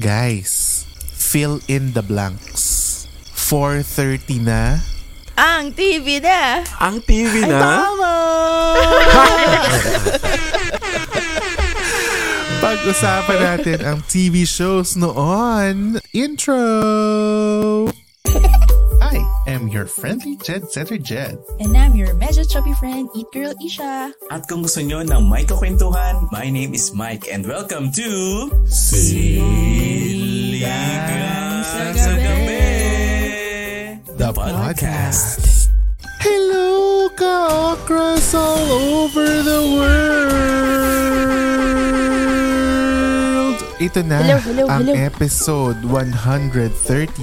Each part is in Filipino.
Guys, fill in the blanks. 4.30 na. Ang TV na! Ang TV Ay, na? tama! Pag-usapan natin ang TV shows noon. Intro! Am your friendly Jed Setter Jed. And I'm your medyo chubby friend, Eat Girl Isha. At kung gusto nyo ng may kakwentuhan, my name is Mike and welcome to Siligang sa Gabi The podcast. Hello, ka-okras all over the world! Ito na Hello, hello, ang hello. episode 137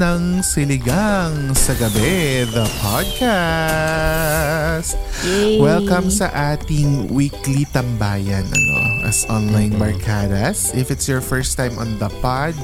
ng Siligang sa Gabi, the podcast. Yay! Welcome sa ating weekly tambayan ano, as online barkadas. If it's your first time on the pod,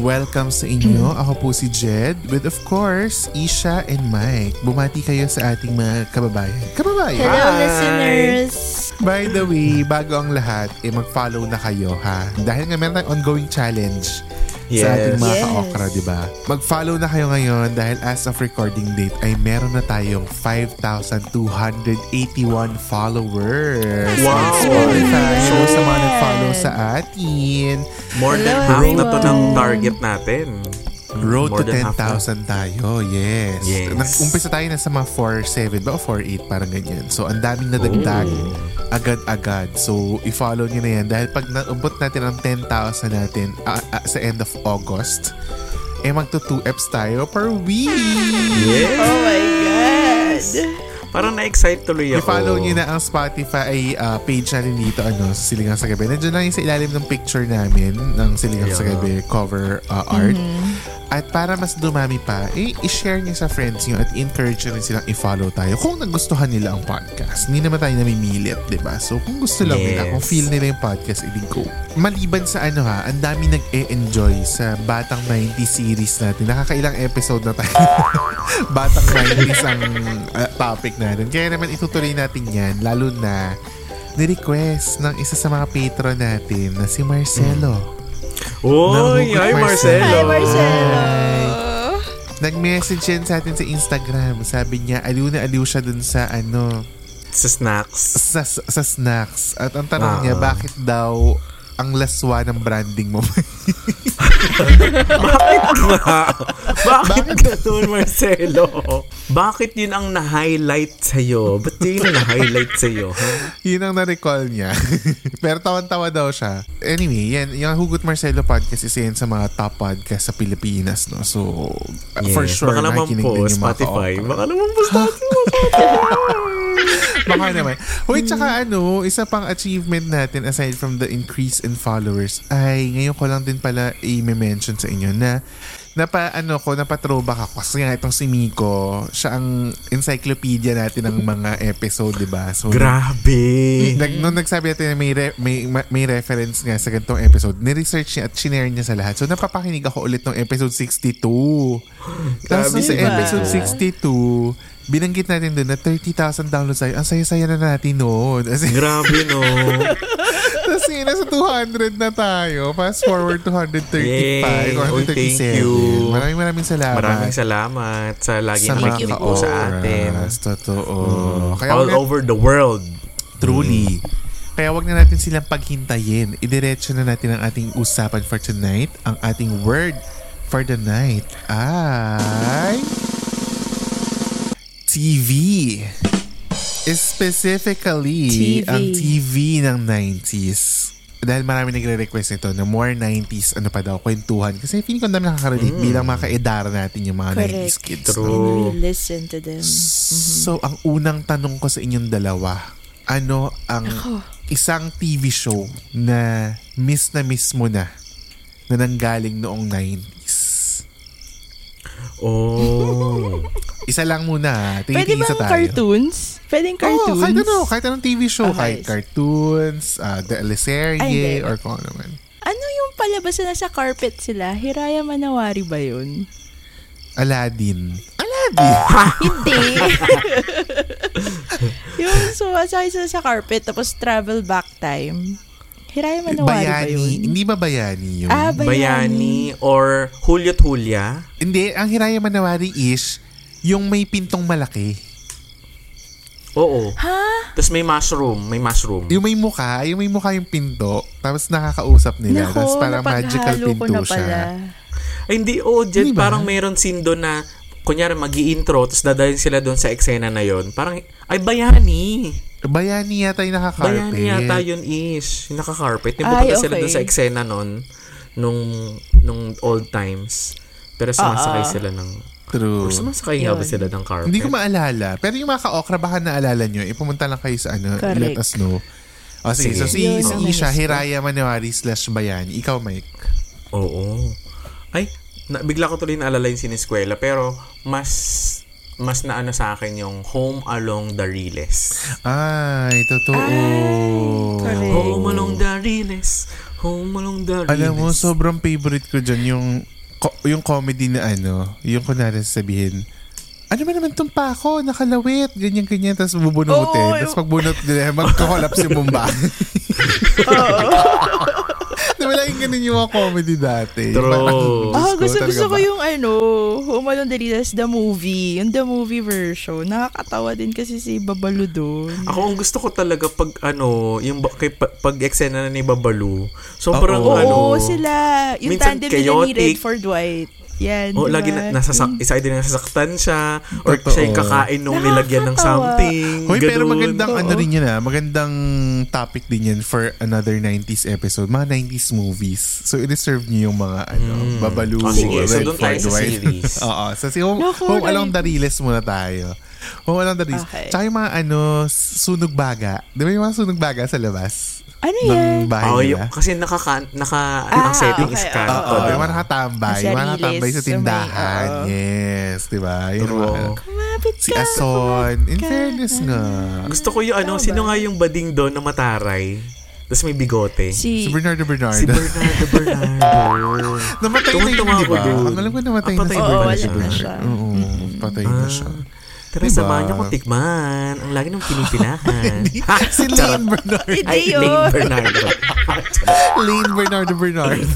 welcome sa inyo. Ako po si Jed with of course, Isha and Mike. Bumati kayo sa ating mga kababayan. Kababayan! Hello, Hi! listeners! By the way, bago ang lahat, eh, mag-follow na kayo ha. Dahil nga meron tayong ongoing challenge sa Yes. ating mga Yes. ka-okra, di ba? Mag-follow na kayo ngayon dahil as of recording date ay meron na tayong 5,281 followers. Wow! on Spotify. Hello sa mga nag-follow sa atin. More than half na to ng target natin. Road More to than half na. 10,000 tayo. Yes. Yes. Nag-umpisa tayo na sa mga 4.7 ba o 4.8 parang ganyan. So, ang daming nadagdag Oh. agad-agad. So, i-follow nyo na yan. Dahil pag naubot natin ang 10,000 natin ah, ah, sa end of August, eh magto 2 eps tayo per week. Yes! Oh my God! Parang na-excite tuloy ako. I-follow nyo na ang Spotify uh, page natin dito ano, sa Siligang sa Gabi. Nandiyan lang yung sa ilalim ng picture namin ng Siligang sa Yeah. Gabi cover uh, art. At para mas dumami pa, eh, i-share nyo sa friends nyo at encourage nyo rin silang i-follow tayo kung nagustuhan nila ang podcast. Hindi naman tayo namimilit, di ba? So, kung gusto lang nila, Yes. kung feel nila yung podcast, edi go. Maliban sa ano ha, ang dami nag-e-enjoy sa Batang 90 series natin. Nakakailang episode na tayo. Batang 90s ang uh, topic natin. Kaya naman itutuloy natin yan, lalo na ni-request ng isa sa mga patron natin na si Marcelo. Uy! Nahugot Hi, Marcelo. Marcelo! Hi, Marcelo! Nag-message yan sa atin sa Instagram. Sabi niya, aliw na aliw siya dun sa ano, Sa snacks. sa, sa snacks. At ang tanong Ah. niya, bakit daw ang laswa ng branding mo? Bakit nga? Bakit ganun, Marcelo? Bakit yun ang na-highlight sa'yo? Ba't yun ang na-highlight sa'yo? Ha? Yun ang na-recall niya. Pero tawan-tawa daw siya. Anyway, yan, yung Hugot Marcelo podcast isa yan sa mga top podcast sa Pilipinas. No? So, uh, for Yes. sure, Baka naman po, din yung Spotify. Baka naman po Spotify. Baka naman. Hoy, tsaka ano, isa pang achievement natin aside from the increase in followers ay ngayon ko lang din pala i-mention sa inyo na napa ano ko napatrobak ako kasi nga itong si Miko siya ang encyclopedia natin ng mga episode di ba so Grabe. nag, nung nagsabi natin na may, re- may, ma- may reference nga sa ganitong episode, ni-research niya at shinare niya sa lahat. So, napapakinig ako ulit ng episode 62. Tapos sa episode 62, binanggit natin doon na 30,000 downloads tayo. Ang saya-saya na natin noon. As in, Grabe, no? Tapos yun, nasa 200 na tayo. Fast forward to 135 Yay. or thank 137. you. Maraming maraming salamat. Maraming salamat sa lagi sa mga nakikinig po sa atin. Totoo. Kaya All na- over the world. Truly. Kaya wag na natin silang paghintayin. Idiretso na natin ang ating usapan for tonight. Ang ating word for the night ay... TV. Specifically, TV. ang TV ng 90s. Dahil marami nagre-request nito na more 90s, ano pa daw, kwentuhan. Kasi feeling ko na nakaka-relate bilang mga kaedara natin yung mga Correct. 90s kids. True. no? Listen to them. So, ang unang tanong ko sa inyong dalawa, ano ang isang TV show na miss na miss mo na na nanggaling noong 90s. Oh. Isa lang muna. ha. Pwede bang tayo. cartoons? Pwedeng Oo, cartoons? kahit ano, kahit anong TV show, Okay. kahit cartoons, uh, the hindi. or kung ano man. Ano yung palabas na nasa carpet sila? Hiraya Manawari ba yun? Aladdin. Aladdin! Hindi. yung sumasakay sila sa carpet tapos travel back time. Hiraya Manawari ba bayani. yun? Hindi ba bayani yun? Ah, bayani. Bayani or Hulyo't Hulya. Hindi, ang Hiraya Manawari is yung may pintong malaki. Oo. Ha? Tapos may mushroom. May mushroom. Yung may mukha, yung may mukha yung pinto, tapos nakakausap nila. tapos Nako, parang magical pinto na siya. pala. Ay, hindi. Oh, Jen, Hindi ba? parang mayroon scene doon na kunyari mag intro tapos dadalhin sila doon sa eksena na yon Parang, ay, bayani. Bayani yata yung nakakarpet. Bayani yata yun is. Yung nakakarpet. Yung pupunta sila okay. doon sa eksena nun, nung, nung old times. Pero sumasakay ah. sila ng... True. Or sumasakay nga ba Yun. sila ng carpet? Hindi ko maalala. Pero yung mga ka-okra, baka naalala nyo. Ipumunta lang kayo sa ano, Correct. let us know. O sige, Sige. so si, Yun si Isha. Hiraya Manawari slash Bayani. Ikaw, Mike. Oo. Ay, na, bigla ko tuloy naalala yung siniskwela. Pero, mas mas naano sa akin yung Home Along the Riles. Ay, totoo. correct. Home Along the Riles. Home Along the Riles. Alam mo, sobrang favorite ko dyan yung, ko- yung comedy na ano, yung kunwari sabihin, ano ba naman itong pako, nakalawit, ganyan-ganyan, tapos bubunutin. Oo, tapos pagbunot nila, magkakolaps yung bumba. diba lang yung ganun yung mga comedy dati? True. Ah, gusto gusto ko yung ano, Home Alone the Riddles, the movie. Yung the movie version. Nakakatawa din kasi si Babalu doon. Ako ang gusto ko talaga pag ano, yung kay, pa- pag eksena na ni Babalu. Sobrang Oo. ano. Oo, sila. Yung tandem nila ni. Redford White. Yan, Oh, diba? lagi na, nasasak, isa din nasasaktan siya or Totoo. siya yung kakain nung nilagyan ng something. Hoy, pero magandang Oo. ano rin yan ah. Magandang topic din yan for another 90s episode. Mga 90s movies. So, i-reserve niyo yung mga ano, Babalu, Oh, sige. So, Red doon tayo sa series. Oo. So, si Home, Naku, home Along the Riles muna tayo. Home Along the Riles. Okay. Tsaka yung mga ano, sunog baga. Di ba yung mga sunog baga sa labas? Ano Ng yan? bahay Oh, nila? yung, kasi nakaka, naka, Ah, ang setting is okay, kanto. Oo, Oo. yung mga nakatambay. Sa Yung mga nakatambay sa may- tindahan. oo. yes, di ba? Yung True. mga, Kumapit si ka. Ason. In fairness nga. Gusto ko yung ano, Tama sino nga yung bading doon na mataray? Tapos may bigote. Si Si, Bernardo Bernardo. Si Bernardo Bernardo. Namatay na yun, di ba? alam ko namatay Ah, na patay si Bernardo wala na Bernardo. siya. Oo, patay na Ah. siya. Tara, Diba? samahan niyo akong tikman. Ang lagi nung pinipilahan. Ha? si Lane Bernardo. Hindi Ay. Lane Bernardo. Lane Bernardo Bernardo.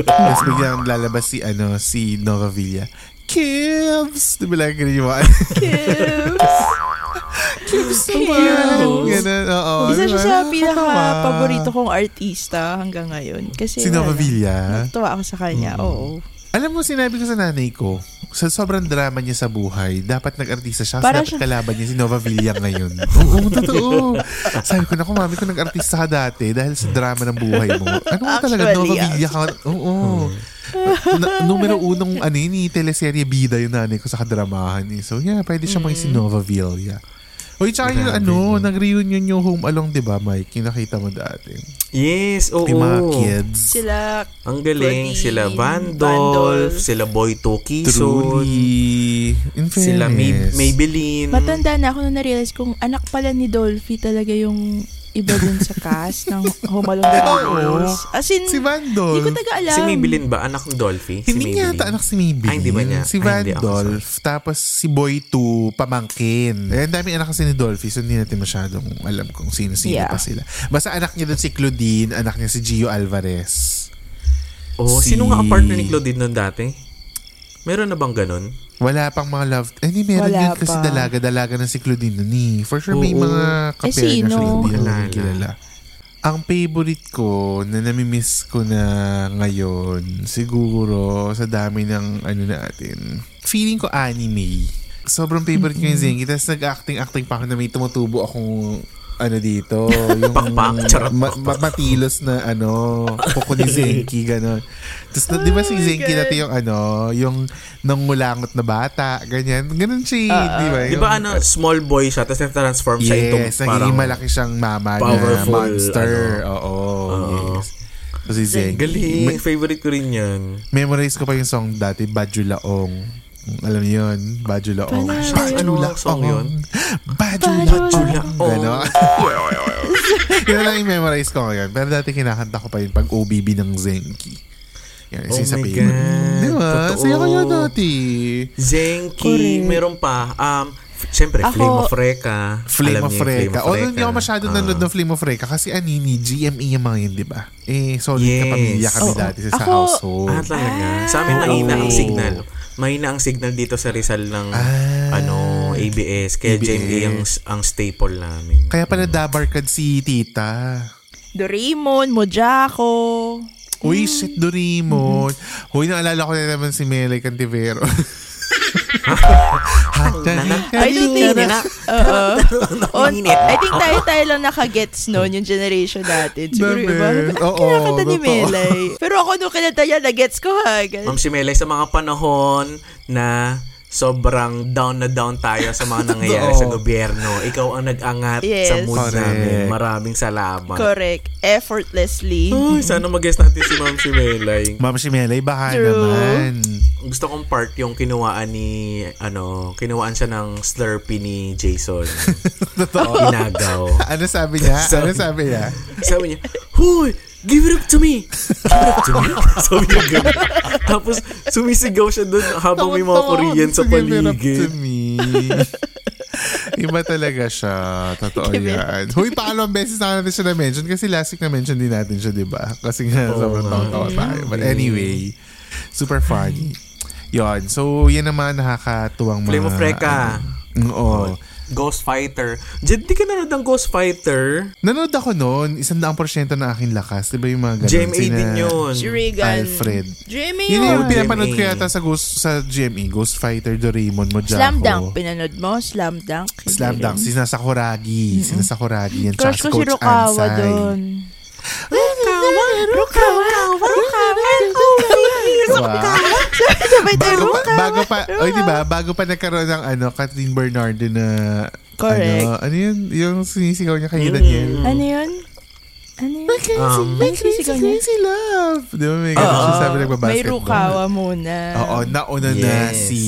Tapos biglang lalabas si, ano, si Nova Villa. Kibs! Di ba lang ganun yung mga Kims. Kibs Cute. naman. Ganun, oo. Isa siya sa pinaka-paborito kong artista hanggang ngayon. Kasi Si Nova. Villa. Natuwa ako sa kanya, oo. Alam mo, sinabi ko sa nanay ko, sa sobrang drama niya sa buhay, dapat nag-artista siya. Para Para siya- kalaban niya si Nova Villa ngayon. Oo, totoo. Sabi ko, naku, mami ko nag-artista ka dati dahil sa drama ng buhay mo. Ano nga talaga, Nova. Villa ka? Oo. Na- numero unong ano yun, ni teleserye bida yung nanay ko sa kadramahan. Eh. So yeah, pwede siya maging si Nova Villa. Uy, tsaka yung ano, no? nag-reunion yung Home Along, di ba, Mike? Yung nakita mo dati. Yes, oo. Yung mga kids. Sila, Ang galing. Claudine, Sila Vandolph. sila Boy Tokison, Truly. In fairness. sila May- Maybelline. matanda na ako nung na-realize kung anak pala ni Dolphy talaga yung iba dun sa cast ng Home Alone the Riddles. As in, Si Vandolph. hindi ko taga alam. Si Maybelline ba? Anak ng Dolphy? Si Hindi niya ata anak si Maybelline. Ay, hindi ba niya? Si Vandolph. Tapos si Boy 2, pamangkin. Eh, ang daming anak kasi ni Dolphy. So, hindi natin masyadong alam kung sino-sino Yeah. pa sila. Basta anak niya dun si Claudine, anak niya si Gio Alvarez. Oh, Si- sino nga ang partner ni Claudine nun dati? Meron na bang ganun? Wala pang mga love. Eh, hindi, meron Wala yun kasi pa. dalaga-dalaga na si Claudine nun eh. For sure, may Oo. mga Eh, kapera na sino? siya. Hindi Kilala. naman kilala. Ang favorite ko na namimiss ko na ngayon, siguro sa dami ng ano natin, feeling ko anime. Sobrang favorite ko yung Zengi. Tapos nag-acting-acting pa ako na may tumutubo akong ano dito, yung Pakpak, charot, ma- ma- matilos na ano, kuko ni Zenki, gano'n. Tapos, na- di ba si Oh Zenki God. dati yung ano, yung nangulangot na bata, ganyan. Ganun siya, eh, di ba? Di Yung- ba ano, small boy siya, tapos na-transform siya into Yes, parang... nagiging malaki siyang mama na powerful, monster. ano. Oo, Oo. yes. So si Zenki. Galing, favorite ko rin yan. memorize ko pa yung song dati, Badjulaong. Alam niyo yun? Ano ang song yun? Badjulaong. Gano'n. yun lang yung memorize ko ngayon. Pero dati kinakanta ko pa yun pag OBB ng Zenki. Yan, Oh my. God, Di ba? totoo. Saya ko yun dati. Zenki, meron pa. Um, Siyempre, Ako- Flame of Reka. Flame Alam of Reka. Although hindi ako masyado Ah. nanonood ng Flame of Reka kasi anini, GME yung mga yun, di ba? Eh, solid Yes. kapamilya kami Oo. dati sa Ako- household. Ah, talaga. Sa amin, mahina ang signal. Mahina ang signal dito sa Rizal ng Ah. ano ABS. Kaya ABS. GMA ang, ang staple namin. Kaya pala dabarkad si tita. Doraemon, Mojako. Uy, shit, Doraemon. Uy, naalala ko na naman si Melay Cantivero. I don't think na. Oo. I think tayo-tayo lang nakagets noon, yung generation natin. Siguro The iba. Kinakanta ni. Melay. Pero ako nung kinanta niya, nagets ko ha. Ma'am si Melay, sa mga panahon na sobrang down na down tayo sa mga nangyayari sa gobyerno. Ikaw ang nag-angat sa Yes. mood Correct. namin. Maraming salamat. Correct. Effortlessly. Uy, sana mag-guest natin si Ma'am si Melay. Ma'am si Melay, baka True. naman. Gusto kong part yung kinuwaan ni, ano, kinuwaan siya ng Slurpee ni Jason. Totoo. Inagaw. Ano sabi niya? Sabi- Ano sabi niya? Sabi niya, Hoy! Give it up to me! Give it up to me? Sabi niya ganun. Tapos, sumisigaw siya doon habang may mga Tawa-tawa Korean sa Give it up to paligid. me. Iba talaga siya. Totoo Give it yan. Huy, pangalawang beses na natin siya na-mention kasi last week na-mention din natin siya, di ba? Kasi nga, Oo sobrang nga. tawa tayo. But anyway, super funny. Yon. So, yan naman nakakatuwang mga... Flame of Reka. ano, Oo. Ghost Fighter. Jed, di ka nanood ng Ghost Fighter? Nanood ako noon, isang daang porsyento ng aking lakas. Di ba yung mga ganun? GMA Sina din yun. Si Regan. Alfred. Jimmy Yun yun. yung pinapanood ko GMA. yata sa, Ghost, sa GME. Ghost Fighter, Doraemon, Mojako. Slam Dunk. Pinanood mo? Slam Dunk. Slam Dunk. Si Sakuragi. Si Sakuragi. Yan. Crush ko si Coach Rukawa Ansay. doon. Diba? Sabay tayo, bago pa, bago pa, oy, di ba? Bago pa nagkaroon ng ano, Kathleen Bernardo na, Correct. ano, ano yun, yung sinisigaw niya kay Mm. Daniel. Ano yun? Ano yun? Um, Ano sinisigaw niya? Crazy love. Di ba may ganun siya sabi May nagbabasketball? Rukawa muna. Oo, nauna na Yes. si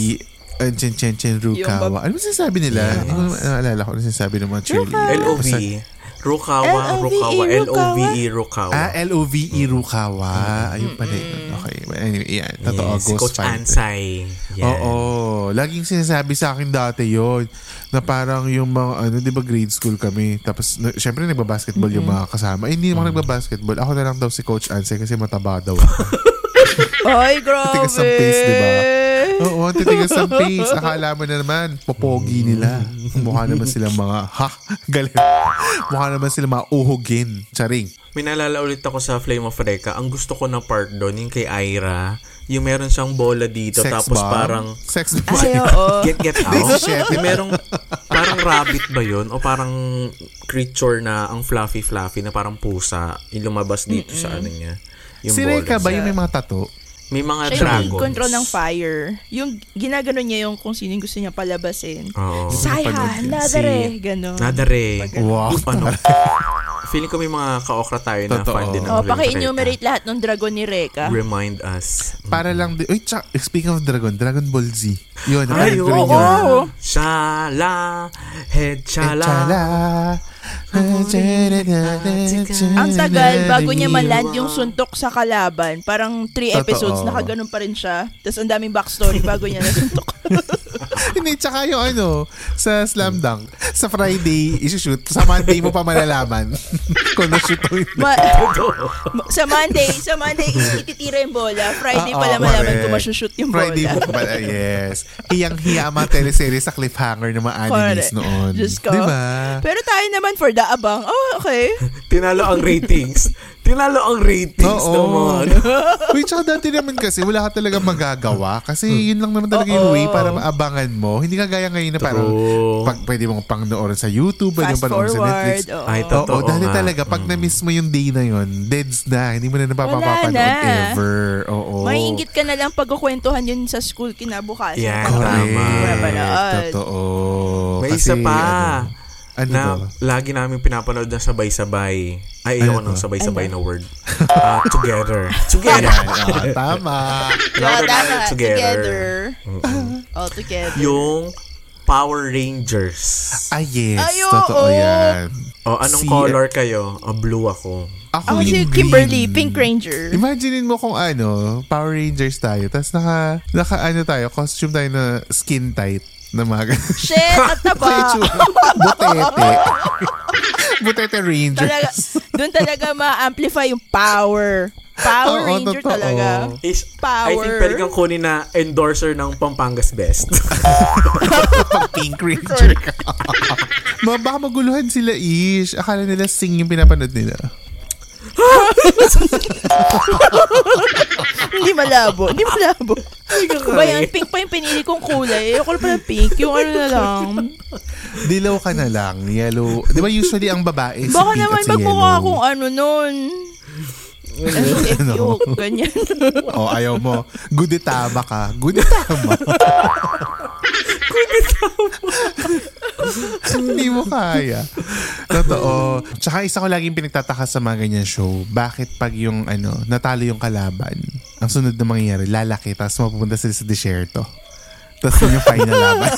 uh, Chen Chen Chen Rukawa. Ano ba sinasabi nila? Yes. Naman naalala ko ano sinasabi ng mga cheerleader. LOVE. Rukawa, LOVE, Rukawa, L-O-V-E, Rukawa. Ah, L-O-V-E Rukawa. Ayun pala yun. Okay. Anyway, yan. Totoo, Yes, Ghost Coach Fighter. Ansay. Yan. Oo. Laging sinasabi sa akin dati yon na parang yung mga, ano, di ba grade school kami. Tapos, na, syempre, nagbabasketball yung mga kasama. Eh, hindi naman nagbabasketball. Ako na lang daw si Coach Ansay kasi mataba daw ako. Ay, grabe. Titigas ang pace, di ba? Oo, titigas ang pace. Akala mo na naman, popogi nila. Mukha naman silang mga, ha? Galing. Mukha naman silang mga uhugin. Charing. May naalala ulit ako sa Flame of Reka. Ang gusto ko na part doon, yung kay Ira, yung meron siyang bola dito, Sex tapos bomb? parang, Sex bomb. Ay, oo. get, get out. yung merong, parang rabbit ba yun? O parang creature na ang fluffy-fluffy na parang pusa, yung lumabas dito sa ano niya. Yung si Reka ba yung may mga tato? May mga Siya yung dragons. control ng fire. Yung ginagano niya yung kung sino yung gusto niya palabasin. Oo. Saya, Napanood yun. nadare. Ganon. Nadare. Wow. Ano? Feeling ko may mga ka-okra tayo na Totoo. fan din ng Oh, paki-enumerate lahat ng dragon ni Reka. Remind us. Para lang, di- uy, tsaka, speaking of Dragon, Dragon Ball Z. Yun, Ay, oo. rin yun. Oo. Shala, head chala. Ang tagal bago niya man-land yung suntok sa kalaban. Parang three Totoo. episodes, nakaganon pa rin siya. Tapos ang daming backstory bago niya nasuntok. Hindi, tsaka yung ano, sa Slam Dunk, sa Friday, isushoot, sa Monday mo pa malalaman kung na-shoot o hindi. Ma- sa Monday, sa Monday, ititira yung bola. Friday Oo, pala malaman correct. kung masushoot yung Friday bola. mo pa, ah, yes. Hiyang-hiya ang mga teleserye sa cliffhanger ng mga animes noon. Diyos ko. Di ba? Pero tayo naman for the abang. Oh, okay. Tinalo ang ratings. Tinalo ang ratings Oo. ng mga ano. Wait, tsaka dati naman kasi wala ka talaga magagawa kasi yun lang naman talaga yung way para maabangan mo. Hindi ka gaya ngayon na parang True. pag pwede mong panoorin sa YouTube, pwede Fast mong panoorin sa Netflix. forward. oo. Ay, Oo, totoo dati nga. talaga, pag na-miss mo yung day na yun, deads na. Hindi mo na napapapanood Wala na. ever. Oo. May ingit ka na lang pagkukwentuhan yun sa school kinabukasan. Yan, Pag- tama. Napanood. Totoo. May Kasi, isa pa. Ano, ano na ba? lagi namin pinapanood na sabay-sabay. Ay, Ano ayoko ng to? sabay-sabay na word. Ah, together. Together. Ah, tama. Yeah, tama. namin Together. All together. Yung Power Rangers. Ah, yes. Ay, totoo oo. yan. O, anong Si- color kayo? O, blue ako. Ako, Ako si yung Kimberly, green. Pink Ranger. Imaginein mo kung ano, Power Rangers tayo. Tapos naka, naka ano tayo, costume tayo na skin tight na mga ganun. Shit, at taba. Butete. Butete Rangers. talaga, doon talaga ma-amplify yung power. Power Oo, Ranger totoo. talaga. Is, Power. I think pwede kang kunin na endorser ng Pampangas Best. Pag Pink Ranger ka. Baka maguluhan sila, Ish. Akala nila sing yung pinapanood nila. Hindi malabo. Hindi malabo. Ba yan, pink pa yung pinili kong kulay. Na pala pink. Yung ano na lang. Dilaw ka na lang. Yellow. Di ba usually ang babae si Baka pink naman at si magmukha yellow? akong ano nun. SFU, ganyan. O, ayaw mo. Gudetama ka. Gudetama. Hindi mo kaya. Totoo. Tsaka isa ko laging pinagtataka sa mga ganyan show. Bakit pag yung ano, natalo yung kalaban, ang sunod na mangyayari, lalaki, tapos mapupunta sila sa desierto. Tapos yun yung final laban.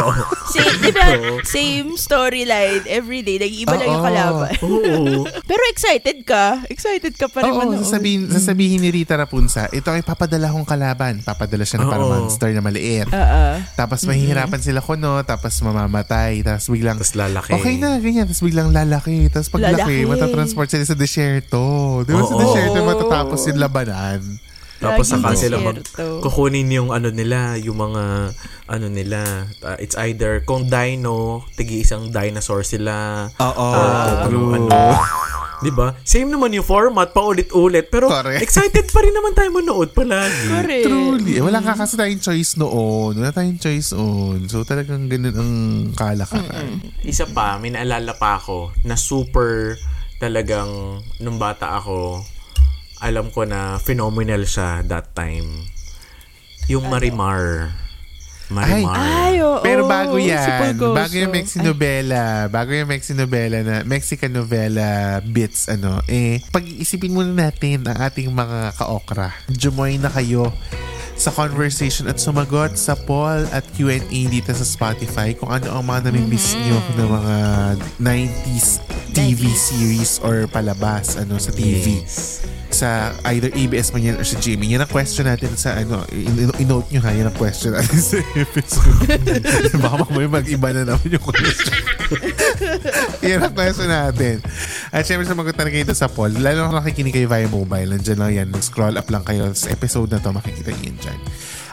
Same, di ba? Same storyline every day. Nag-iiba lang yung kalaban. Oo. Pero excited ka. Excited ka pa rin Oo, manood. sasabihin, sasabihin ni Rita Rapunza, ito ay papadala kong kalaban. Papadala siya na parang Oo. monster na maliit. Oo. Tapos mahihirapan sila kuno, tapos mamamatay, tapos biglang Tapos lalaki. Okay na, ganyan. Tapos biglang lalaki. Tapos pag laki, Lalaki. matatransport sila sa desierto. Di ba sa Oo. desierto matatapos yung labanan? Tapos saka sila mag, kukunin yung ano nila, yung mga ano nila. Uh, it's either kung dino, tigi isang dinosaur sila. Oo, true. ano, 'Di ba? Same naman yung format, paulit-ulit, pero Correct. excited pa rin naman tayo manood palagi. Correct. Truly. Wala ka kasi tayong choice noon. Wala tayong choice noon. So talagang ganun ang kalakaran. Isa pa, may naalala pa ako na super talagang nung bata ako, alam ko na phenomenal siya that time. Yung Marimar. Marimar. Ay, oo. Pero bago yan, bago yung Mexi novela, bago yung Mexi novela na, Mexican novela bits, ano, eh, pag-iisipin muna natin ang ating mga ka-okra. Jumoy na kayo sa conversation at sumagot sa poll at Q&A dito sa Spotify kung ano ang mga nami-miss nyo ng mga 90s TV series or palabas ano sa TV Yes. sa either ABS man yan or sa GMA. Yan ang question natin sa ano, in- in- in-note nyo ha, yan ang question natin sa episode. Baka mamaya mag-iba na naman yung question. yan ang question natin. At syempre sa magutan kayo sa poll, lalo na nakikinig kayo via mobile, nandiyan lang yan, mag-scroll up lang kayo sa episode na to, makikita nyo yan dyan.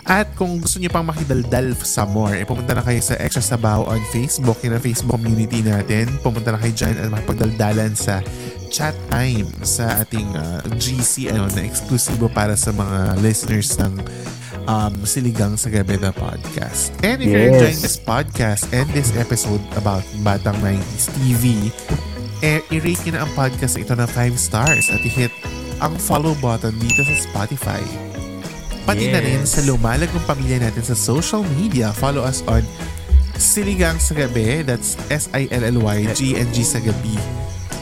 At kung gusto niyo pang makidaldal sa more, eh, pumunta na kayo sa Extra Sabaw on Facebook, yun ang Facebook community natin. Pumunta na kayo dyan at makipagdaldalan sa chat time sa ating uh, GC ano, na eksklusibo para sa mga listeners ng um, Siligang sa Gabi na podcast. And if you're Yes. enjoying this podcast and this episode about Batang 90s TV, eh, i-rate nyo na ang podcast ito ng 5 stars at i-hit ang follow button dito sa Spotify. Pati na rin Yes. sa lumalagong pamilya natin sa social media. Follow us on Siligang sa Gabi. That's S-I-L-L-Y-G-N-G sa Gabi.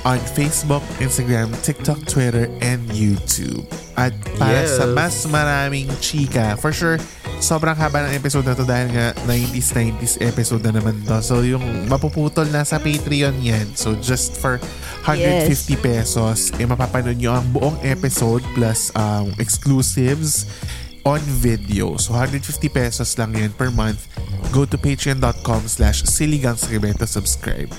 On Facebook, Instagram, TikTok, Twitter, and YouTube. At para Yes. sa mas maraming chika, for sure, sobrang haba ng episode na to dahil nga 90s, 90s episode na naman to. So yung mapuputol na sa Patreon yan. So just for 150 pesos, eh mapapanood nyo ang buong episode plus um, exclusives on video. So 150 pesos lang yun per month. Go to patreon.com slash siligang to subscribe.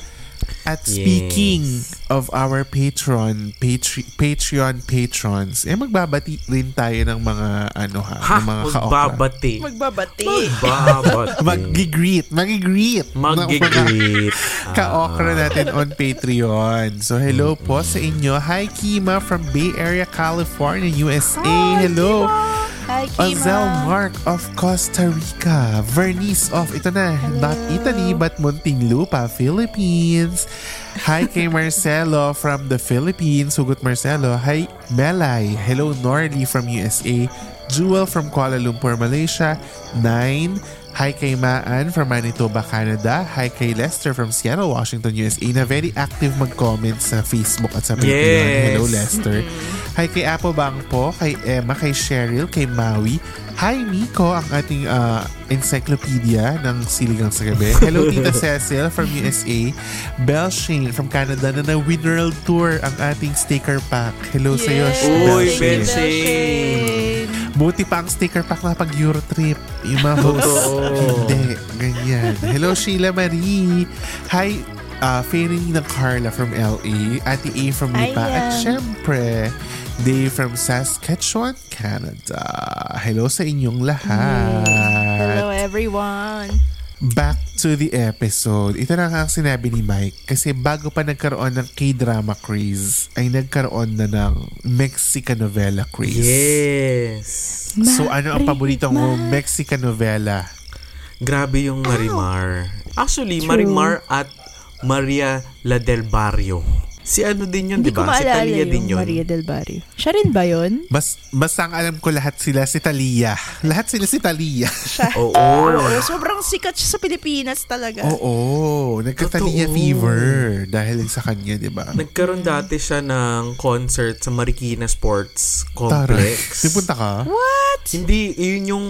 At speaking of our patron, Patre- Patreon patrons, eh magbabati rin tayo ng mga ano ha, Ha, ng mga magbabati. Magbabati. Magbabati. Mag-greet, mag-greet. Mag-greet. Ka-okra natin on Patreon. So hello po sa inyo. Hi Kima from Bay Area, California, USA. hello. Hi, Kima. Ozel Mark of Costa Rica. Vernice of, ito na, not Italy but Muntinlupa, Philippines. Hi kay Marcelo from the Philippines. Hugot Marcelo. Hi Melay. Hello Norly from USA. Jewel from Kuala Lumpur, Malaysia. Nine. Hi kay Maan from Manitoba, Canada. Hi kay Lester from Seattle, Washington, USA na very active mag-comment sa Facebook at sa Patreon. Yes. Hello Lester. Hi kay Apo Bangpo, kay Emma, kay Cheryl, kay Maui. Hi Miko, ang ating uh, encyclopedia ng Siligang sa Gabi. Hello Tita Cecil from USA. Belle Shane from Canada na na-Winworld Tour ang ating sticker pack. Hello Yes. Uy, Belle Belle Shane. Buti pa ang sticker pack na pag Eurotrip. Yung mga hosts. Totoo. Hindi. Ganyan. Hello, Sheila Marie. Hi, uh, Fairy ng Carla from LA. Ate A from Lipa. At syempre, Dave from Saskatchewan, Canada. Hello sa inyong lahat. Hello, everyone. Back to the episode. Ito na ang sinabi ni Mike. Kasi bago pa nagkaroon ng K-drama craze, ay nagkaroon na ng Mexican novela craze. Yes. So ano ang paboritong mo Mexican novela? Grabe yung Marimar. Actually, True. Marimar at Maria La del Barrio. Si ano din yun, di ba? Si Talia din yun. Maria del Barrio. Siya rin ba yun? Bas, basta ang alam ko lahat sila si Talia. Lahat sila si Talia. Siya. Oo. Oo, sobrang sikat siya sa Pilipinas talaga. Oo, nagka-Talia fever dahil sa kanya, di ba? Nagkaroon dati siya ng concert sa Marikina Sports Taray. Complex. Pipunta ka? What? Hindi, yun yung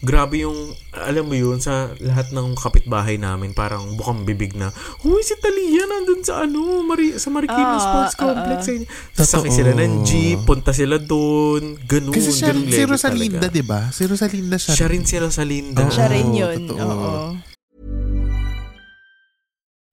grabe yung, alam mo yun, sa lahat ng kapitbahay namin, parang bukang bibig na, Uy, si Talia nandun sa ano, Mari- sa Marikina Ah, Sports ah, Complex. ah. Sasakay Totoo. sila ng jeep, punta sila doon, ganun, Kasi siya, ganun si Rosalinda, di ba? Si Rosalinda siya. Siya rin si Rosalinda. Oo. Siya rin yun. Oo.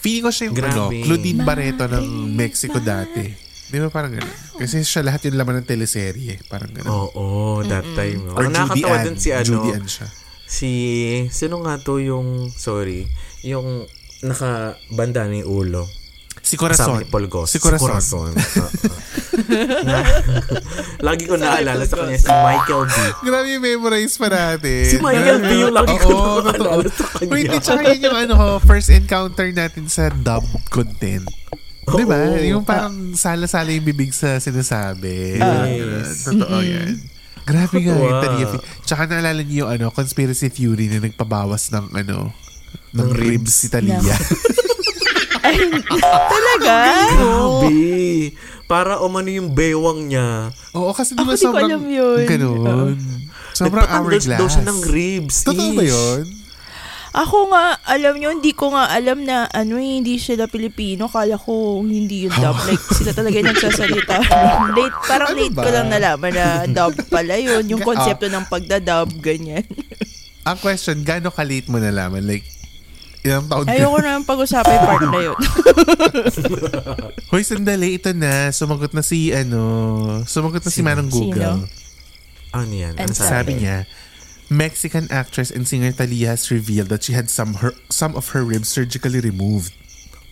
Feeling ko siya yung ano, Grabe. Claudine Barreto ng Mexico dati. Di ba parang gano'n? Kasi siya lahat yung laman ng teleserye. Parang gano'n. Oo, that time. Or Ang Judy nakakatawa Ann. dun si ano, Judy Ann siya. si, sino nga to yung, sorry, yung nakabanda ni ulo. Si Kasama Corazon. ni Paul Goss. Si Corazon. Oo. Na- Lagi ko naalala sa kanya si Michael B. Grabe yung memorize pa natin. Si Michael B yung lagi ko Oo, naalala sa kanya. Wait, tsaka yun yung ano, ko, first encounter natin sa dub content. Di ba? Yung parang sala-sala yung bibig sa sinasabi. Yes. Totoo yan. Grabe nga yung Fi- Tsaka naalala niyo yung ano, conspiracy theory na nagpabawas ng ano, ng Ng ribs ribs. si Talia. Talaga? Grabe. Para umano yung bewang niya. Oo, kasi di ba Ako sobrang alam yun. ganun. Sobrang Nagpatanggal hourglass. daw siya ng ribs. Totoo ba yun? Ako nga, alam nyo, hindi ko nga alam na ano eh, hindi sila Pilipino. Kala ko hindi yung dub. like, sila talaga yung nagsasalita. late, parang Ano late ba? ko lang nalaman na dub pala yun. Yung Ga- konsepto ng pagda-dub, ganyan. Ang question, gaano ka-late mo nalaman? Like, ilang taon ka? Ayoko na pag-usapan yung part na yun. Hoy, sandali, ito na. Sumagot na si, ano, sumagot na si Sino? Manong Google. Sino? Ano yan? Ano Ano sabi? Sabi niya, Mexican actress and singer Talia has revealed that she had some her some of her ribs surgically removed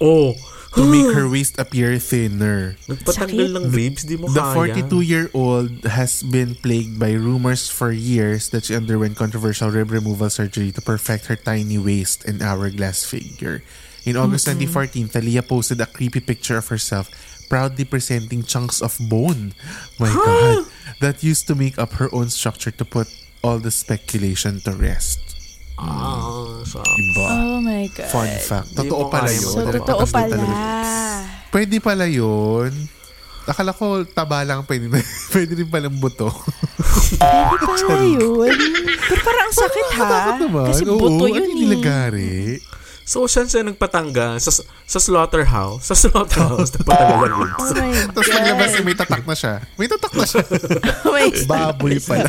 Oh, to make her waist appear thinner. nagpatanggal ng ribs, di mo The kaya. 42-year-old has been plagued by rumors for years that she underwent controversial rib removal surgery to perfect her tiny waist and hourglass figure. In August 2014, Talia posted a creepy picture of herself proudly presenting chunks of bone. My God. That used to make up her own structure to put all the speculation to rest. Ah, sa... Diba? Oh my God. Fun fact. Hindi Totoo mo pala yun. So, Oo, totoo pala. talaga. Pwede pala yun. Akala ko taba lang pwede, pwede rin palang buto. Pwede pala yun. Pero parang ang sakit ha. Takot naman. Kasi Oo, buto ano yun yung eh. nilagari? So, saan siya nagpatanggal? Sa, sa slaughterhouse? Sa slaughterhouse, nagpatanggal ng ribs. Oh my God. Tapos paglabas niya, may tatak na siya. May tatak na siya. Baboy pala.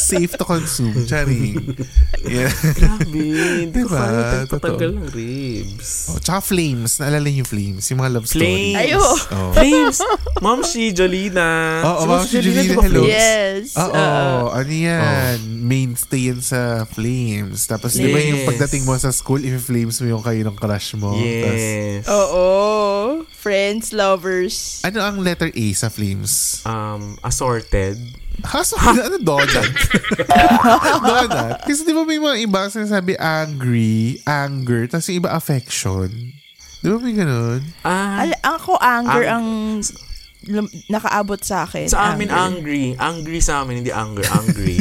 Safe to consume. Charing. Yeah. Grabe, hindi ko Diba? kaya nagpatanggal Totoo. ng ribs. Oh, tsaka flames. Naalala niyo yung flames? Yung mga love story. Flames. Ayo. Oh. Flames! Ma'am si Jolina. Oo, Si Ma'am si Jolina, hello. Yes. Oo, Uh, ano yan? Mainstay yan sa Flames. Tapos di ba yung Yes. pagdating mo sa school, i-flames mo yung kayo ng crush mo. Tas, Yes. Oo. Friends, lovers. ano ang letter A sa Flames? Um, assorted. Ha? So, ano donut? donut? Kasi di ba may mga iba sinasabi angry, anger, tapos yung iba affection. Di ba may ganun? Ah, Al- ako anger Ang- ang nakaabot sa akin. sa amin Anger. angry. Angry sa amin, hindi anger. Angry.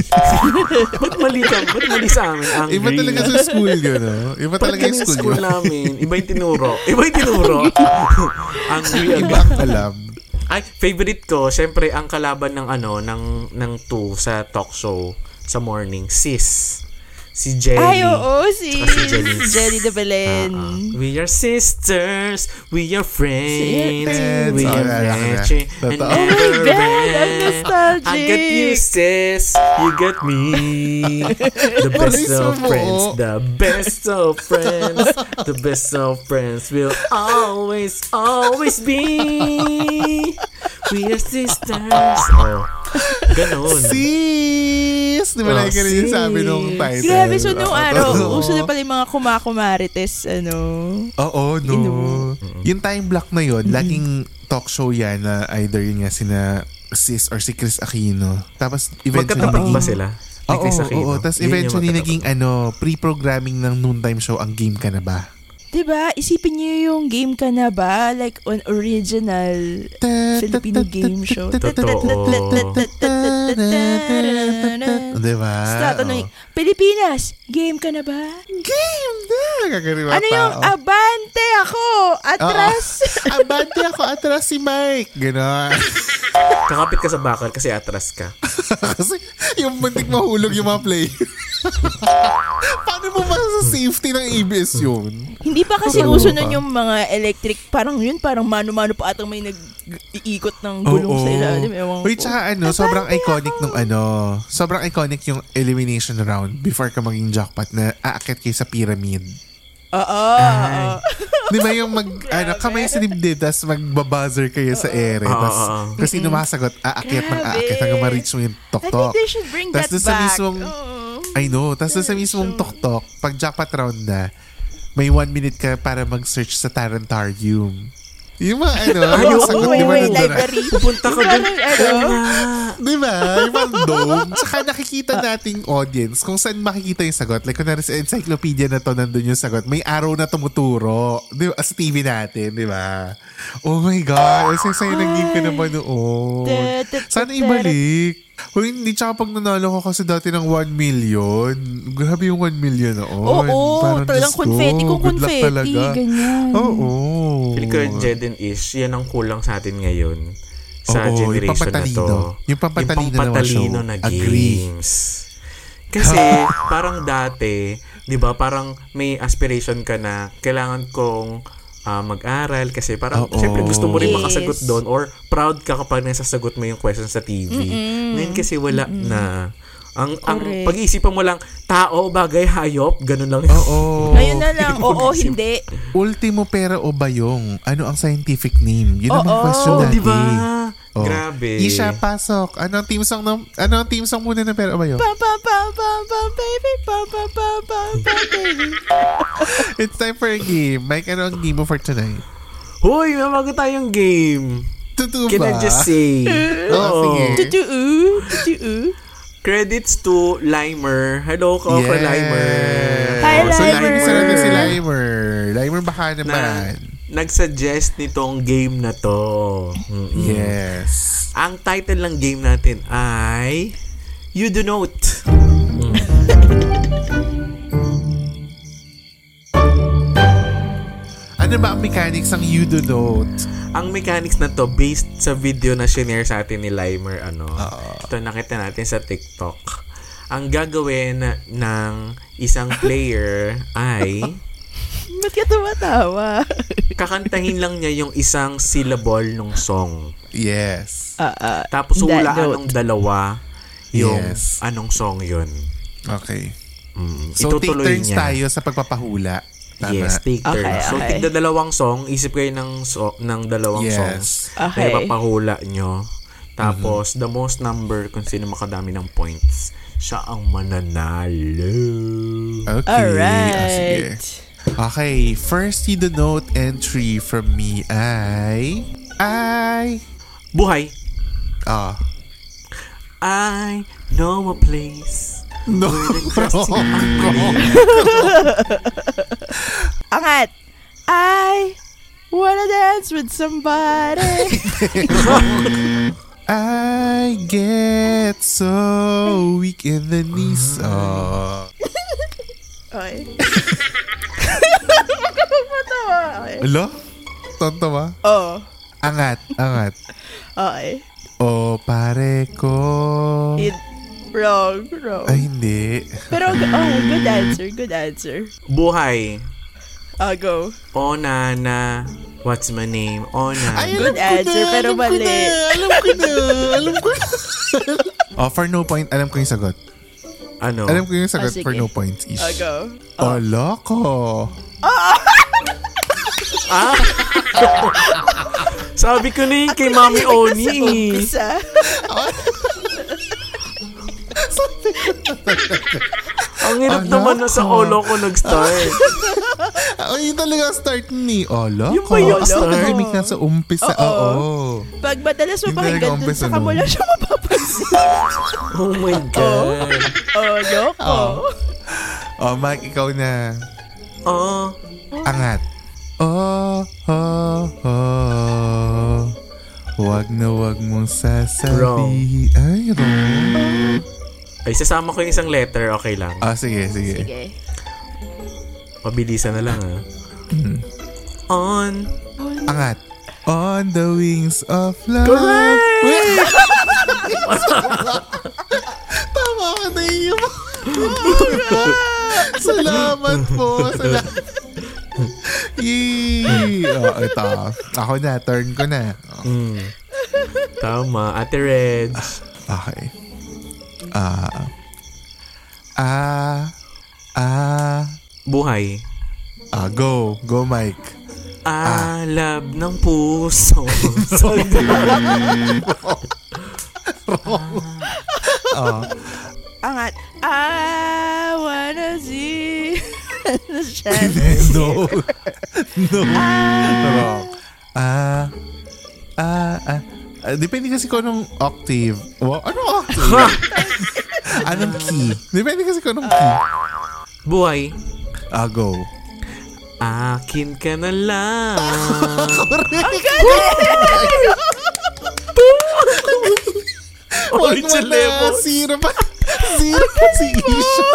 ba't mali ka? Ba't mali sa amin? Angry. Iba talaga sa school yun, no? Iba Ba't talaga yung school, school yun. namin? Iba yung tinuro. Iba yung tinuro. angry Iba agad. ang alam. Ay, favorite ko, syempre, ang kalaban ng ano, ng, ng two sa talk show sa morning, sis. Si Jelly. Ay, oo, si, si Jelly. si de Belen. Ah, ah. We are sisters, we are friends, Friends. we Oh, are yeah, yeah, yeah. friendship, and Totoo. never Oh my God, ang end. nostalgic. I got you, sis, you got me. The best of friends, the best of friends, the best of friends will always, always be. We are sisters. Oh, ganun. Sis! Di ba Oh, like rin yung sabi nung title? Grabe, so nung Oo. araw, uso na pala yung mga kumakumarites, ano. Oo, no. Ino. Yung time block na yun, laging talk show yan na either yun nga sina sis or si Chris Aquino. Tapos eventually Magkatapat naging... ba sila? Oo, oo, oo. Yung eventually naging ano, pre-programming ng noontime show ang game ka na ba? Diba? Isipin niyo yung game ka na ba? Like, on original Filipino game show. Totoo. Diba? Tapos tatanungin, Pilipinas, game ka na ba? Game na! Gagawin Ano yung abante ako? Atras? Abante ako, atras si Mike. Ganon. Kakapit ka sa bakal kasi atras ka. Kasi yung muntik mahulog yung mga play. Paano mo ba sa safety ng ABS yun? Hindi pa kasi Totoo uso nun yung mga electric, parang yun, parang mano-mano pa atang may nag-iikot ng gulong Oo. sa ilalim. Ewan Wait, ko. tsaka ano, sobrang iconic nung ano, sobrang iconic yung elimination round before ka maging jackpot na aakit kayo sa pyramid. Oo. Di ba yung mag, ano, kamay sa dibdib, tapos magbabuzzer kayo sa ere. Tapos, kasi sumasagot, aakyat ng Grabe. aakyat hanggang ma-reach mo yung I think tok-tok. they should bring Tas that dun sa back. mismong, Oo. I know, tapos sa mismong tok-tok, pag jackpot round na, may one minute ka para mag-search sa Tarantarium. Yung mga ano, Ay, yung oo, sagot, di ba nandun na? library. Punta ka dun. Ano, Di ba? Yung mga dome. Tsaka nakikita nating audience kung saan makikita yung sagot. Like, kunwari sa encyclopedia na to, nandun yung sagot. May arrow na tumuturo. Di ba? Sa TV natin, di ba? Oh my God. Ang sa'yo ng game ka na ba noon? Sana ibalik. Uy, hindi. Tsaka pag nanalo ko kasi dati ng 1 million. Grabe yung 1 million noon. Oo, Parang, talagang Diyos ko, confetti kung good luck confetti, talaga. ganyan. Oo. Feeling ko Jeden Ish, yan ang kulang sa atin ngayon. Sa Oo, yung generation na pampatalino. to. Yung pampatalino na pampatalino na Agree. games. Kasi parang dati, 'di ba, parang may aspiration ka na kailangan kong ah, mag-aral kasi parang Oo. syempre gusto mo rin Yes. makasagot doon or proud ka kapag nasasagot mo yung question sa TV. Ngayon kasi wala na. Ang, ang pag-iisipan mo lang, tao, bagay, hayop, ganun lang. Oo. Ngayon na lang, oo, hindi. Ultimo pera o bayong? Ano ang scientific name? Yun ang Oo, question Oh, di ba? Oh. Grabe. Isha, pasok. Ano ang team song ng, ano ang team song muna ng Pero Umayo? Pam, pam, pam, pam, pam, baby. Pam, pam, pam, pam, pam, baby. It's time for a game. Mike, ano ang game mo for tonight? Hoy, may bago tayong game. Totoo Can I ba? just say? Oh, Oo. sige. Tutu-u, tutu-u. Credits to Limer. Hello ko for Limer. Hi, So, Limer. Limer. Isa na si Limer. Limer, baka Na naman. Nagsuggest nitong game na to. Mm-mm. Yes. Ang title ng game natin ay You Do Note. Ano ba ang mechanics ng You Do Note? Ang mechanics na to based sa video na shinare sa atin ni Limer ano. Ito nakita natin sa TikTok. Ang gagawin ng isang player ay Ba't ka tumatawa? kakantahin lang niya yung isang syllable ng song. Yes. Ah, ah. Tapos hulaan ng dalawa yung Yes. anong song yun. Okay. Mm, So, take itutuloy turns niya. tayo sa pagpapahula. Tama? Yes, take turns. Okay, So, okay. tigda dalawang song. Isip kayo ng, so, ng dalawang Yes. songs Okay. na ipapahula nyo. Tapos, the most number kung sino makadami ng points, siya ang mananalo. Okay. Ah, sige. Alright. Okay, first you the note entry from me ay... Ay... Buhay! Ah. I know a place No. where the grass is green. Angat. I wanna dance with somebody. I get so weak in the knees. Oh. Okay. Okay. Alo? Tonto ba? Oh. Angat, angat. Okay. O pare ko. It, wrong, wrong. Ay, hindi. Pero, oh, good answer, good answer. Buhay. I'll go. Ona na. What's my name? Ona. Good answer, pero mali. Alam ko na, alam ko na. oh, for no point, alam ko yung sagot. ano? Alam ko yung sagot Ah, sige. for no points ish. I'll go. Oh, loko. Sabi ko na yun kay Mami Oni. Ang hirap Ano? naman na sa olo ko nag-start. Oh, yun talaga ang start ni Oh, loko. Yung ba yung Ako start? narinig na sa umpisa. Oo. Oo. Pag madalas mo pakinggan dun, saka mo lang siya mapapansin. Oh my God. Oh, yoko. Oh, Mike, ikaw na. Oh. Angat. Oh, oh, oh. Wag na wag mong sasabihin. Ay, wrong. Ay, sasama ko yung isang letter. Okay lang. Ah, sige, sige. Okay. Mabilisan na lang ah. Hmm. On. Angat. On the wings of love. Correct! Tama ka na iyo mo. Salamat po. Salamat. Yee! Oh, ito. Ako na. Turn ko na. Oh, Mm. Tama. Ate Reg. Okay. Ah. Ah. Ah. Buhay. Ah, go. Go, Mike. Alab ng puso. Angat. I wanna see no. no. Ah. Ah. Ah. Ah, depende kasi kung anong octave. Wow, anong octave? anong key? Depende kasi kung anong key. Buhay. Ah, go. Akin ka na lang. Wag mo Original na. level. Zero pa. Zero pa si Isha.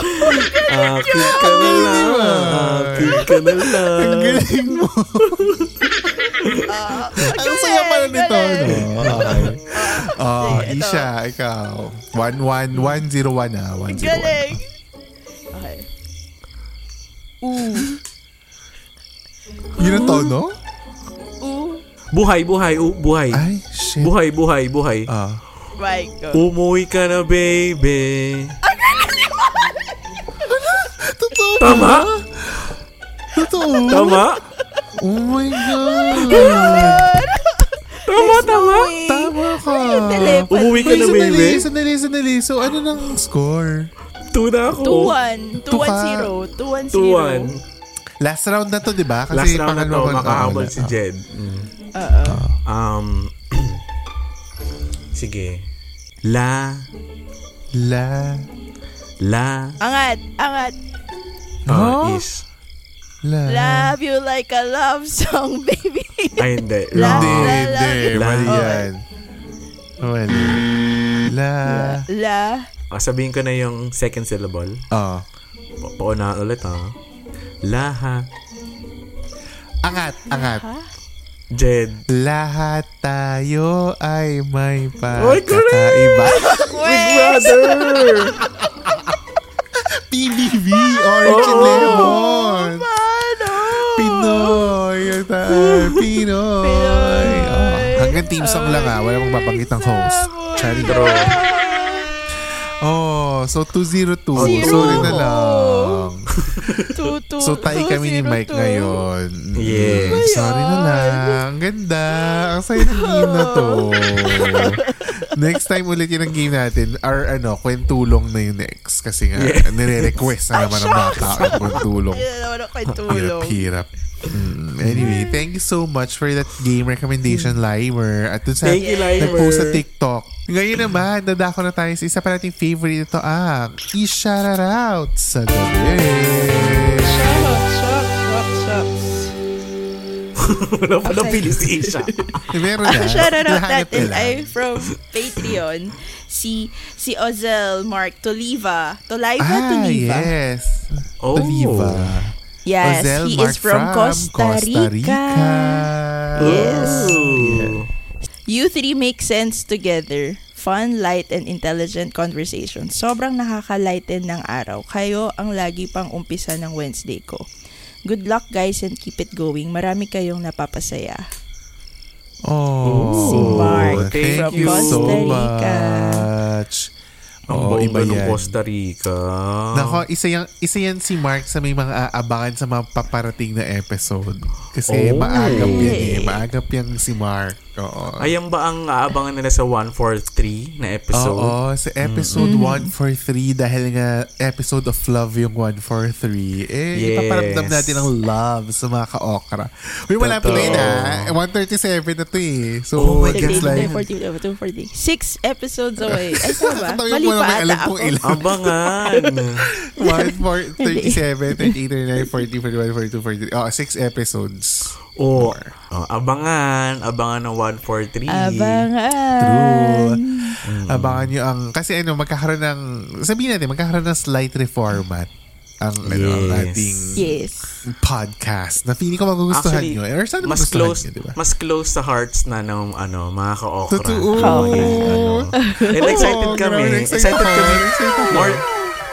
Akin ka na lang. Akin ka na Ang lang. galing mo. Ang saya pala nito, no? Okay. Oh, ito. Isha, ikaw. 1-1-1-0-1 ah. 1-0-1. Galing. Okay. Ooh. Yun ang tono? Ooh. Buhay, buhay, u- buhay. Ay, shit. Buhay, buhay, buhay. Ah. Right, go. Umuwi ka na, baby. Totoo Tama? ba? Totoo? Tama? Oh my God. Tama, tama. Tama ka. Uwi ka na, sandali, baby. sandali, sandali. So, ano nang score? Two na ako. 2-1. Two ka. 2-1-0. 2-1-0. 2-1. Last round na to, di ba? Last Kasi round na to, makahabol si Jed. Mm. Oo. Um, sige. La, La, la, Angat, angat. uh, is. la. Love you like a love song, baby. Ay, hindi. La- Hindi, la- hindi. la- Mali la- yan. Mali. La. La. Ah, sabihin ko na yung second syllable. Oh. Pa- Pauna ulit, ha? Laha. Angat, angat. Jed. Lahat tayo ay may pagkakaiba. Big brother! PBB, Orange and Lemon. Pinoy. yun tayo, Pinoy. Pinoy. Oh, hanggang team song lang ah. Wala mong babanggit ng host. Charlie. Oh, so 202. Zero. Sorry na lang. Two, two, So tayo kami ni Mike two. ngayon. Yes. Sorry na lang. Ang ganda. Ang saya ng game na to. next time ulit yun ang game natin. Or ano, kwentulong na yung next. Kasi nga, nire-request na naman ng bata ang kwentulong. Yan naman ako yung tulong. Hirap-hirap. Mm, anyway, thank you so much for that game recommendation, Limer. At dun sa Thank you, Limer. nag-post sa TikTok. Ngayon naman, dadako na tayo sa isa pa nating favorite ito ang i-shout out sa gabi. Shucks, shucks, shucks, shucks. Wala pa na pilis Isha. Eh, Meron na. Shoutout Nahanap natin ay from Patreon. Si si Ozel Mark Toliva. Toliva? Ah, Toliva? yes. Oh. Toliva. Yes, Ozel he Mark is from, Costa Rica. Yes. Ooh. You three make sense together. Fun, light, and intelligent conversation. Sobrang nakaka-lighten ng araw. Kayo ang lagi pang umpisa ng Wednesday ko. Good luck guys and keep it going. Marami kayong napapasaya. Oh, Si Mark thank from you so Costa Rica. much. Ang Oo, iba bongga ng yan. Costa Rica. Nako, isa yan, isa yan si Mark sa may mga aabangan sa mga paparating na episode. Kasi Oh. maagap yan eh. Maagap yan si Mark. Oo. Ayan ba ang aabangan nila sa 143 na episode? Oo, sa episode Mm-hmm. 143 dahil nga episode of love yung 143. Eh, Yes. ipaparamdam natin ang love sa mga ka-okra. Uy, malapit na yun ah. 137 na to eh. So, Oh my it gets God. like... 240, 240. Six episodes away. Ay, tama ba? Mali pa ata ako. ilan. Abangan. 1, 4, 37, 38, 39, 40, 41, 42, 43. Oh, 6 episodes. oh, oh, abangan. Abangan ng 143. Abangan. True. Abangan nyo ang... Kasi ano, magkakaroon ng... Sabihin natin, magkakaroon ng slight reformat ang, ano, ang Yes. ating Yes. podcast na feeling ko magugustuhan Actually, nyo. Or sana mas close, nyo, diba? mas close sa hearts na ng ano, mga ka-okra. Totoo. Maging, ano. And excited kami. grabe, excited Excited kami. More,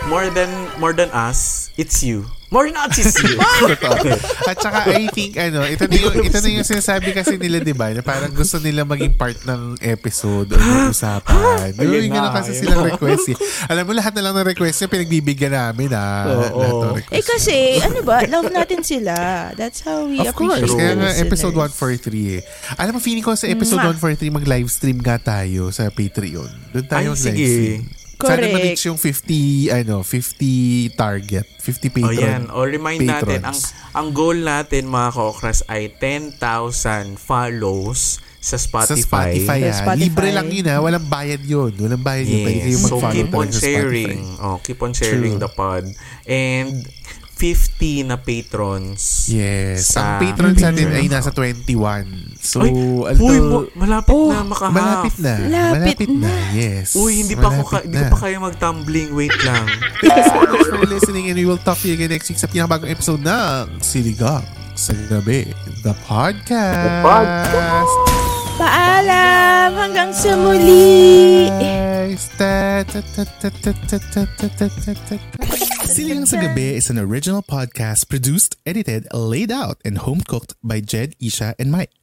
more than, more than us, it's you. More. Totoo. At saka I think ano, ito na yung ito na yung sinasabi kasi nila 'di ba, na parang gusto nila maging part ng episode o ng usapan. Yung ganun na, kasi silang request. Eh. Alam mo lahat na lang ng request niya pinagbibigyan namin ah. Ng request. Eh kasi, ano ba, love natin sila. That's how we Of course. appreciate Kaya the nga, episode 143 eh. Alam mo, feeling ko sa episode Mwah. 143, mag-live stream nga tayo sa Patreon. Doon tayo Ay, mag-live sige. Stream. Sana Correct. ma-reach yung 50, ano, 50 target. 50 patron. O yan, o remind natin, ang, patrons. ang goal natin mga ka-okras ay 10,000 follows sa Spotify. Sa Spotify, Sa ah. Spotify. Libre lang yun ah. Walang bayad yun. Walang bayad yun. Pwede kayo Yes. So mag-follow keep on talaga sa sharing. Spotify. Oh, keep on sharing True. the pod. And 50 na patrons. Yes. Sa ang patrons natin ay nasa 21. So, Ay, although, uy, mo- malapit Oh, na makahap. malapit na. Lapit Malapit na. Yes. Uy, hindi pa ako ka, Malapit hindi na. ko pa kayo mag-tumbling. Wait lang. Thank you so much for listening and we will talk to you again next week sa pinakabagong episode ng Siligang sa Gabi, the podcast. Paalam! Hanggang sa muli! Guys, ta- ta- ta- ta- ta- ta- ta- ta- ta- ta- ta- Siligang sa Gabi is an original podcast produced, edited, laid out, and home-cooked by Jed, Isha, and Mike.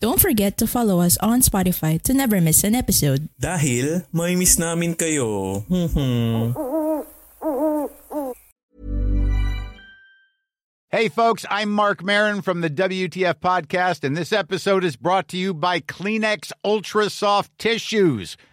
Don't forget to follow us on Spotify to never miss an episode. Dahil may miss namin kayo. Hmm. Hey, folks, I'm Mark Marin from the WTF Podcast, and this episode is brought to you by Kleenex Ultra Soft Tissues,